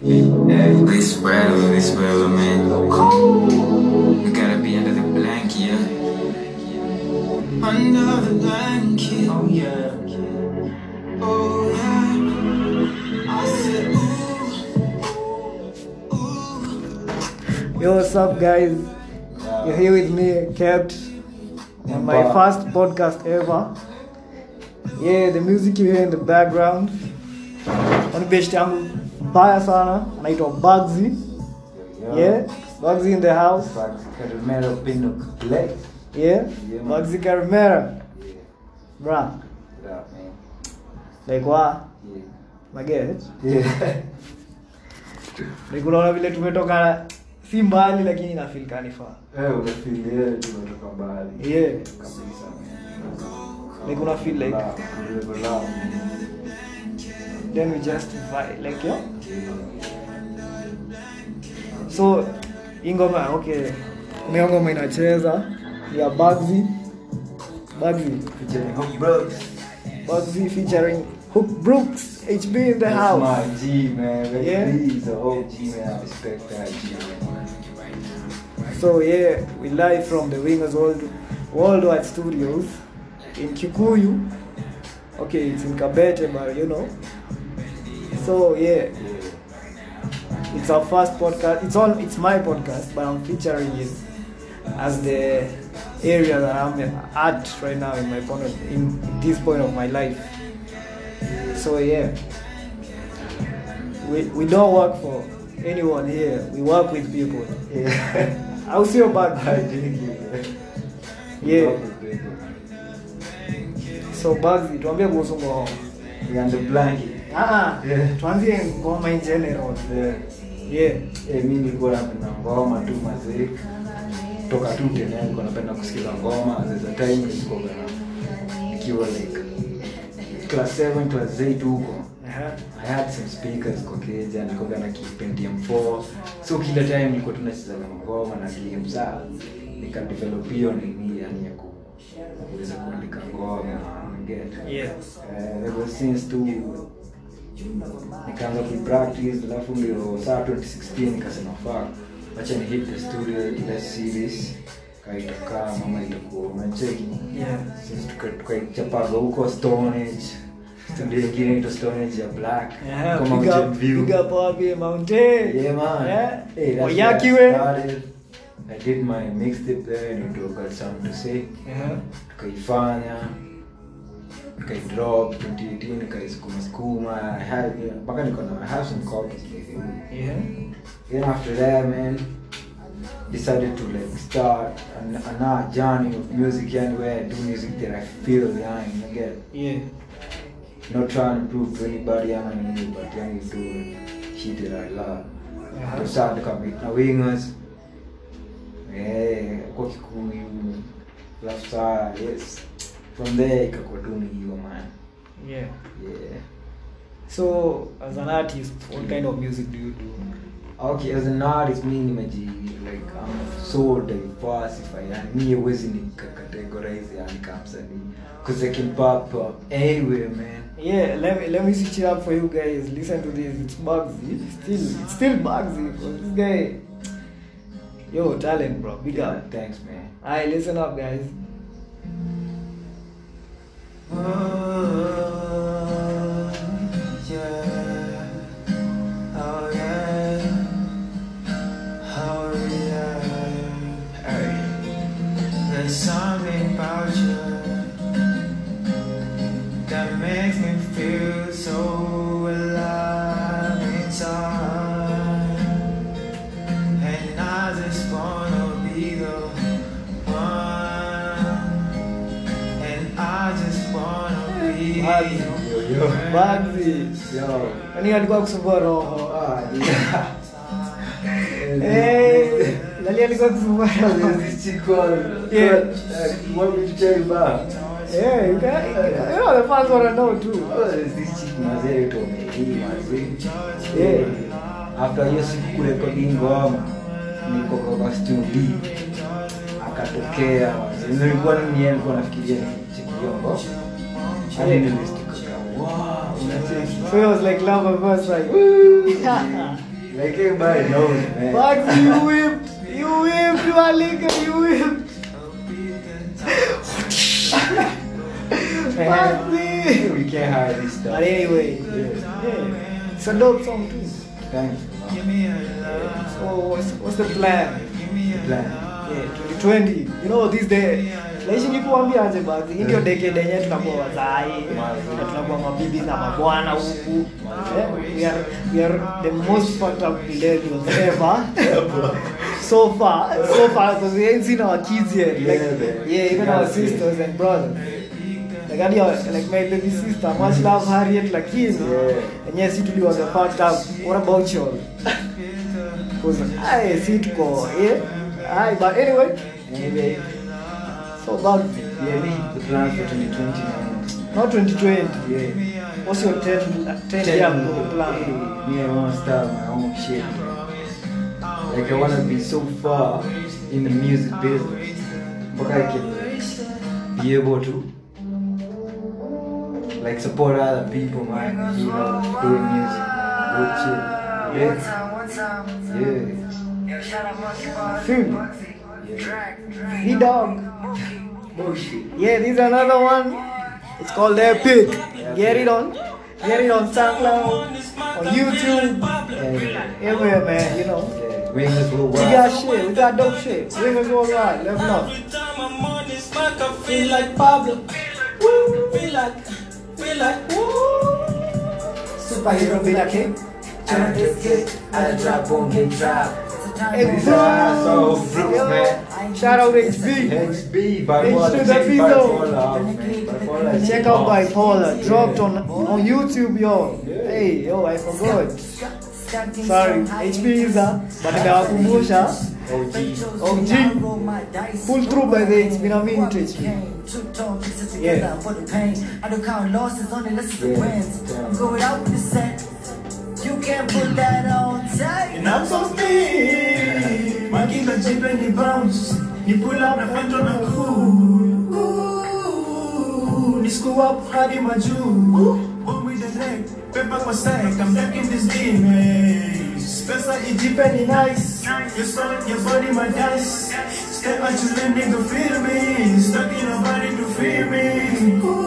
Hey, this weather, this weather, man. You gotta be under the blanket, yeah. Under the blanket, oh yeah. Oh yeah. I said, ooh, ooh. Yo, what's up, guys? You're here with me, Kev, on my first podcast ever. Yeah, the music you hear in the background. Ni best yangu mbaya sana anaitwa Bugsy. Yeah, Bugsy in the house. Pinnock. Yeah, Yeah. Bugsy man? like what? Yeah. Maget. Yeah. Like unaona vile tumetoka si mbali lakini na feel kanifaa. Eh, unafeel yeah, tumetoka mbali. Yeah. Kabisa. Like una feel. Then we just vibe like yo. So hii ngoma okay, hiyo ngoma inacheza ya Bugsy Bugsy Featuring Hook Brooks. Bugsy featuring Hook Brooks HB in the That's house. my G, man. Yeah. He's a OG, man. I respect that G, man. So yeah, we live from the Wingers World Worldwide Studios in Kikuyu. Okay, it's in Kabete, but you know. So yeah, Yeah. it's our first podcast. It's all it's my podcast, but I'm featuring it as the area that I'm at right now in my point of, in this point of my life. So yeah, we we don't work for anyone here. We work with people. Yeah. I'll see you I back. dig you, man. Yeah. Love it, baby. So Bugsy, tuambie kuhusu ngoma. We on the blanket. Ah, Yeah. tuanzie ngoma in general. Yeah. Yeah. Eh, mi nilikuwa napenda ngoma tu mazee toka tu tena nilikuwa napenda kusikiza ngoma as a time nilikuwa na nikiwa like class 7 class 8 huko. I had some speakers kwa keja nilikuwa na ki Pentium 4 so kila time nilikuwa tunacheza na ngoma na games nika develop hiyo nini yani ya ku kuweza kuandika ngoma get Yeah. Uh, ever since tu nikaanza kupractice alafu ndio saa 2016 nikasema fuck acha ni hit the studio ile series kaitakaa mama itakuwa unacheki Yeah. sisi tuka- tukaichapaga huko stonage studio ingine ito stonage ya black Yeah, big Mountain up, View. big up wapi Mountain. Yeah, man. Yeah. Hey, that's Oyaki where I started. I did my mixtape there and it got something to say Uh-huh. tukaifanya nikaidrop 2018 nikaisukuma sukuma mpaka niko na I have some copies Yeah. then after that man decided to like start an, another journey of music yani where I do music that I feel yani you get Yeah. not trying to prove to anybody ama nini but yani do shit that I love Uh-huh. to start tukamit na wingers eh kwa kikuyu saa yes from there ikakuwa tu ni hiyo man Yeah. yeah So as an artist, what kind of music do you do? okay as an artist mi nimeji like I'm so diversified yani mi huwezi nikacategorize yani kama msanii cause I can pop up anywhere man Yeah, let me let me switch it up for you guys. Listen to this. It's Bugsy. it's Still, it's still Bugsy. But this guy, yo, talent, bro. Big yeah, up. thanks man Alright, listen up, guys. There's something about you want me to tell you about? Yeah, you can, you know the fans wanna know too. Oh, there's this chick mazee tu amehii mazee. Yeah. After hiyo siku kurekodi ngoma niko kwa studio akatokea mazee. Nilikuwa ni yeye alikuwa nafikiria nikicheki hiyo ngoma. Hadi Yeah. Wow. So it was like love at first sight. Like everybody knows, man. Bugsy, you whipped. You whipped, you are liquor, you whipped. Bugsy. we can't hide this stuff. But anyway, Yeah. yeah, it's a dope song too. Thanks. So what's, what's the plan? Give me a plan. Yeah, 2020. You know these day. Naishi nikuambia aje basi. Hii ndio decade yenyewe tunakuwa wazai. Na tunakuwa mabibi na mabwana huku. Eh, We are we are the most fucked up millennials ever. so far, so far, because we ain't seen our kids yet. Like, Yeah, even our sisters and brothers. Like, hadi like my baby sister, much love Harriet, lakini Yeah. si tuliwa fucked up. What about y'all? Because I see tuko yeah. Aye, but anyway, Anyway, so about yeah, me, the plans for 2020, man. not 2020. Yeah. What's your 10 uh, 10 year plan? Me, I want to start my own shit. Like, I want to be so far in the music business. But I can be able to, like, support other people, man. You know, doing music. Good shit. Yeah. Yeah. Feel me? He dog. Yeah, this is another one. It's called Epic. Get it on. Get it on SoundCloud, on YouTube, Yeah. everywhere, man. You know. Yeah. Wings will We got shit. We got dope shit. Wingers worldwide. Level up. Every time I'm on this mic, I feel like Pablo. Woo, feel like, feel like, woo. Superhero be like him. Turn this hit, I drop on hit drop. Hey, This is bro. our soul fruit, Yo. man. Shout out HB. HB, bipolar, H the check bipolar, man. Bipolar is Check out awesome. Bipolar. Uh, dropped on on YouTube, yo. Hey, yo, I forgot. Sorry, HB is a but nimewakumbusha OG. OG. Pull through by the it's been a minute HB. Yeah. For the pain, I don't count losses, only listen to Yeah. wins. I'm going out with the set. You can't put that on tight. And I'm so steam. Jipe ni bounce. Ni pull up na fento na cool. Ooh, Ni screw up hadi majuu. Boom with the neck. Pepa kwa sack. I'm back in this game. Pesa ijipe ni nice. Your solid, your body my dice. Step out to let nigga feel me. Stuck in nobody to feel me. Like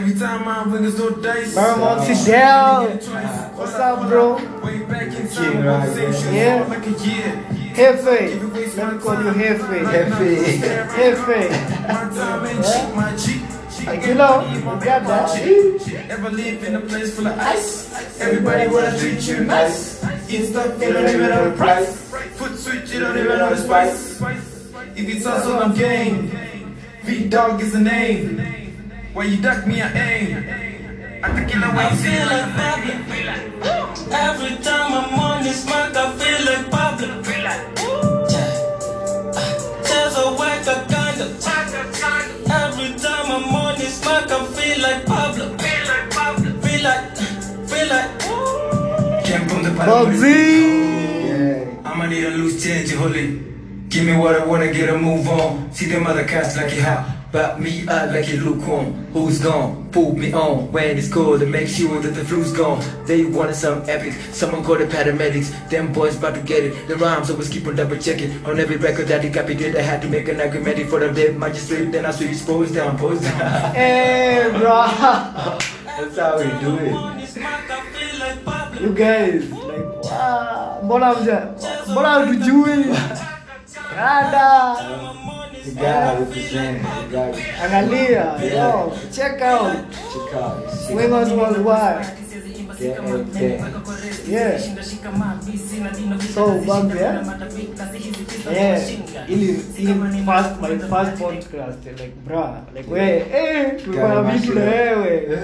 every time my fingers go dice. Paramount, sit down. What's up, bro? Way back in time, Ryan, same shit Yeah. for like a year. Hefe. Let me call you Hefe. Hefe. Hefe. One time ain't cheap, my cheek. Like, you know, you got that. Ever live in a place full of ice? Everybody wanna treat you nice. Eat stuff, you don't even know the price. Foot switch, you don't even know the spice. If it's hustle, I'm game. V dog is the name. When you duck me, I aim. I can kill a way you feel like Pablo. Feel like Every time I'm on this mic, I feel like Pablo. Feel like There's a whack, I kinda. Every time I'm on this mic, I feel like Pablo. Feel like, feel like. Came from the Bugsy. Yeah. I'ma need a loose change, holy. Give me what I wanna get a move on. See them other cats like it hot. But me, I like it lukewarm. Who's gone? Pull me on when it's cold and make sure that the flu's gone. They wanted some epic. Someone called the paramedics. Them boys about to get it. The rhymes always keep on double checking. On every record that they copied, I had to make an argument for them. Dead magistrate. Then I switch pose down, pose down. Hey, bro. That's how we do it. You guys, like, wow. Mbona mja, mbona hatujui? Rada. You gotta represent. You gotta Angalia, yo, check out. check out. your shit. Wingers Worldwide. Get everything. Yeah. So, Bugs, yeah? Yeah, ili ili first my first podcast like bra like we eh tulikuwa na vitu na wewe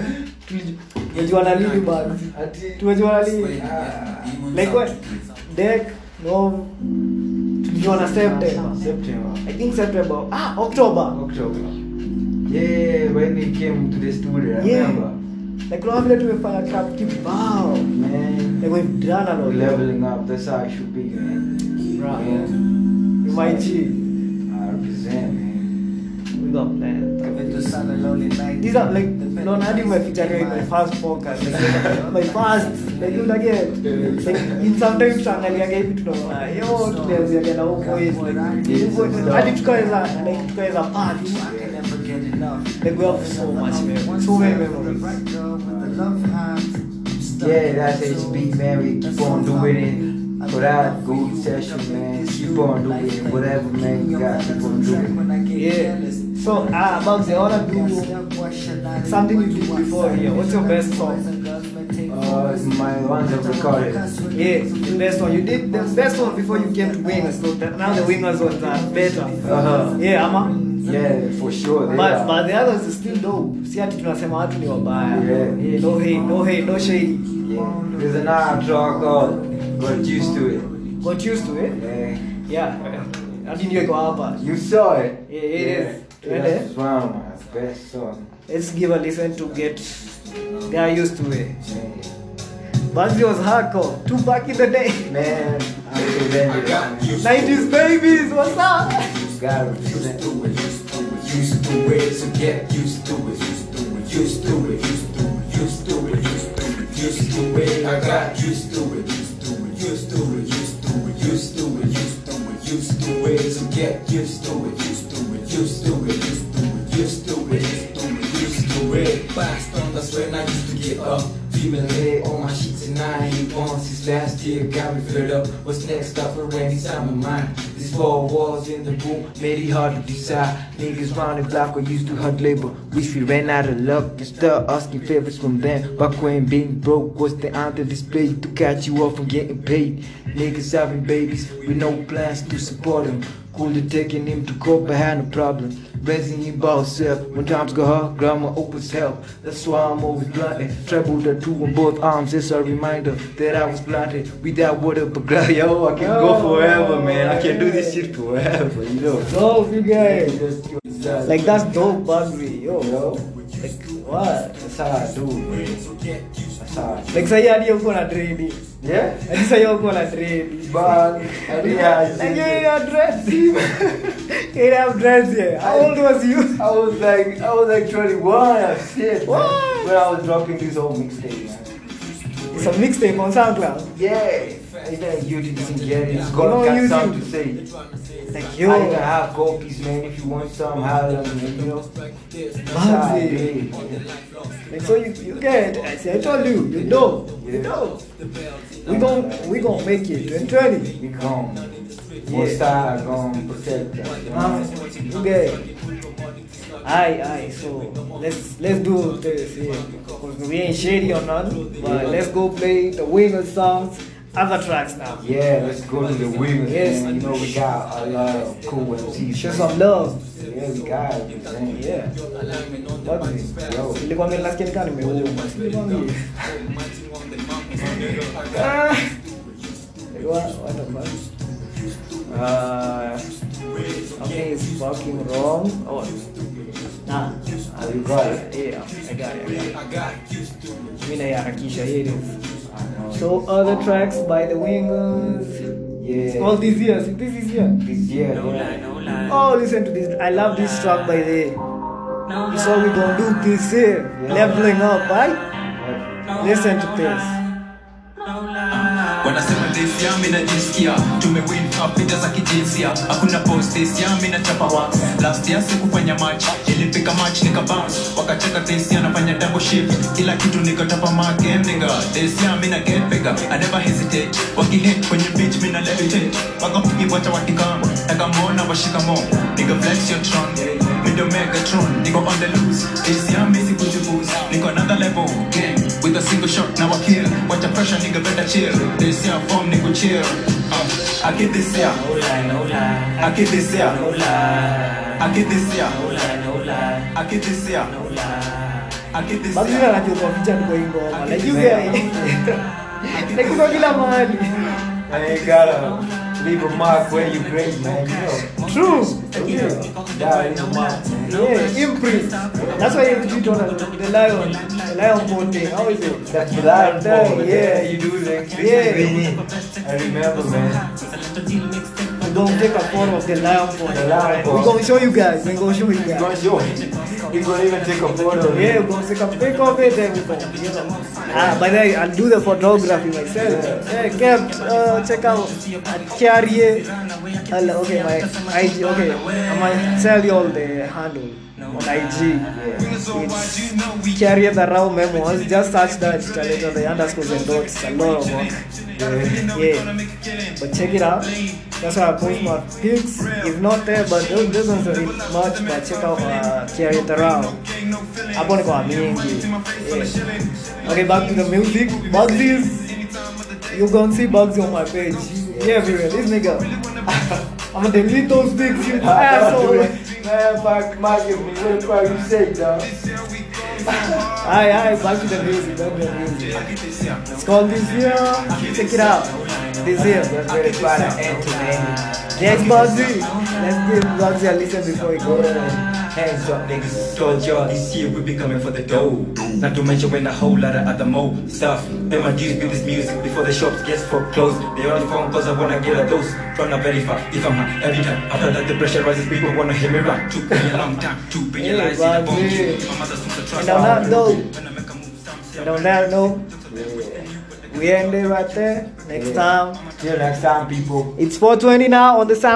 tumejuana lini bado Ati- tumejuana lini Ah, like what deck no tulijuana September September. I think September ah October October. Yeah, when he came to the studio, I yeah remember. like kuna vile tumefanya club kibao Man, like we've done a lot leveling up. That's how it should be, man. Right. Yeah. you might G I represent, man. we got plans. Commit to sun a. These are like no not even my feature my first podcast. Like, my first like you like it. Like in sometimes tunaangalia hivi tunaona yo tulianzia na huko hivi like huko hadi tukaweza like tukaweza party. I can never get enough. Like we have so much memories. So many memories. Right girl with the love hands. Yeah, that's HB, man. We keep on doing it. For that good session, man. Keep on doing it. Whatever, man. You got to keep on doing it. Yeah. So uh Bugsy, I wanna do something you did before here. What's your best song? Uh, my ones I've recorded. Yeah, the best one. You did the best one before you came to Wingers. So that now the Wingers ones are better. Uh-huh. Yeah, ama. Yeah, for sure. But are. but the others is still dope. Si ati tunasema watu ni wabaya. Yeah. Yeah, no hate, no hate, no shade. Yeah. There's another track called Got Used to It. Got used to it. Yeah. Yeah. Hadi ndio iko hapa. You saw it. Yeah, it is. Yeah, Really? That's one of my best songs. Let's give a listen to get get used to it. Man, Bugsy was hardcore. Two back in the day. man I represent it. 90s babies, what's up? Gotta represent it. Used to it, so get used to it. Used to it, used to it, used to it, used to it, used to it. I got used to it, used to it, used to it, used to it, used to it, used to it, used to it. So get used to it, used to it, used to it, Got me filled up. What's next up for any time of mine? These four walls in the room made it hard to decide. Niggas round the block were used to hard labor. Wish we ran out of luck and start asking favors from them. Back when being broke was the honor display to catch you off from getting paid. Niggas having babies with no plans to support them. Cool to taking him to but had no problem. Raising him by himself. When times go hard, grandma opens help. That's why I'm always blunted. Treble the two on both arms it's a reminder that I was blunted. Without water but glass. Yo, I can go oh. forever, man. I can do this shit forever, you know. Dope, you guys. Just- Like that's dope, Bugsy. Yo, Yo. Like what? That's how I do, man. That's how I do. Like sahi hadi uko na dread. Yeah? Hadi sahi uko na dread. But, I didn't have Like you have dreads. you have dreads yet. How old was you? I was like, I was like 21. I shit. When I was dropping this whole mixtape. It's a mixtape on SoundCloud. Yeah. I think YouTube doesn't get it. It's No, got, got YouTube. something to say. Like I yo, even have copies, man. If you want some, holler at me, you know. That's I do it, like so you you get. I say I told you, you dope. You Yeah. dope. We gon' we gon' make it 2020. We come. Yeah. One side gonna protect us. you know? Um, you get. Aye, aye. So let's let's do this here because we ain't shady or nothing. But let's go play the winner songs, other tracks now. Yeah, let's go to the winners, Yes. man. You know we got a lot of cool MCs. Show some love. Yeah, we got it, man. Yeah. Bugsy. Yo. Ilikuwa mimi nasikia nikaa nimeuma. Nilikwambia. Ah. What what the fuck? Uh, something is fucking wrong. Oh, nah. Oh, you got it. Yeah, I got it. I got it. Mimi naiharakisha here So other tracks by the Wingers. yeah. All these years. This is here. this year, yeah. Oh, listen to this. I love this track by the. It's all we gonna do this year. Leveling up, right? Listen to this. Wanasema this yami najisikia tumewin kapita za kijinsia. Hakuna postesi yami na chapa wa last year sikufanya match ilipika match nika bounce. Wakacheka this year nafanya double shift. Kila kitu nikatapa ma game nigga. This year mi na get bigger. I never hesitate. Wakihit kwenye beach mina levitate. Wakapigi wacha wakikam nakamona washikamo nigga flex your tron Middle Megatron, niko on the loose. This year mi sikujibooze Niko another level, gang With a single shot, now I kill. Watch the pressure, nigga better chill. This year form, nigga chill. Uh, I get this year. I get this year. I get this year. I get this year. I get this year. anajua kwa picha tuko ingoma. Like you guys. Like kila mahali. Hey, gotta leave a mark where you great, man. You know. True. Yeah. Gotta leave a mark, man. Yeah, imprint. That's why you tweet on the lion, the lion bone thing. How is it? That's what I Yeah, yeah. yeah. you do that. Yeah. I remember, man. gonna take a photo of the lion phone. The lion phone. We're gonna show you guys. We're gonna show you guys. gonna show it. He's gonna even take a photo. Yeah, we're take a pic of it and you know. Ah, by the way, I'll do the photography myself. Yeah, Kev, uh, check out Carrier. Uh, okay, my IG. Okay, I'm gonna tell you all the handle on IG. It's Carrier the Raw Memos. Just search that. Later the underscores and dots. A lot of work. Yeah, but check it out. That's why I post my pics. If not there, but those ones are much. But check out uh, Carrier the Raw. hapo ni kwa mingi yeah. okay back to the music. Bugsy's you gonna see Bugsy on my page. Yeah everywhere. This nigga. I'm gonna delete those pics. You asshole Man, fuck, Mark, me. What the fuck you say, dog? Aye, aye, back to the music, back to the music. It's called This Year. Check it out. This Year. Just very and end to end. Yes, Bugsy. Let's give Bugsy a listen before he goes. Hands up, niggas. Told y'all this year we be coming for the dough. Not to mention when a whole lot of other mo stuff. Then my dudes build this music before the shops get foreclosed. They only phone cause I wanna get a dose. Tryna verify if I'm every time. After that, the pressure rises, people wanna hear me rap. Took me a long time to realize it. Bomb Bugsy. My mother's from the trust. And on that note, When I make a move, some say and on that note, we end it right there. Next time, Till next time, people. it's 420 now on the sound.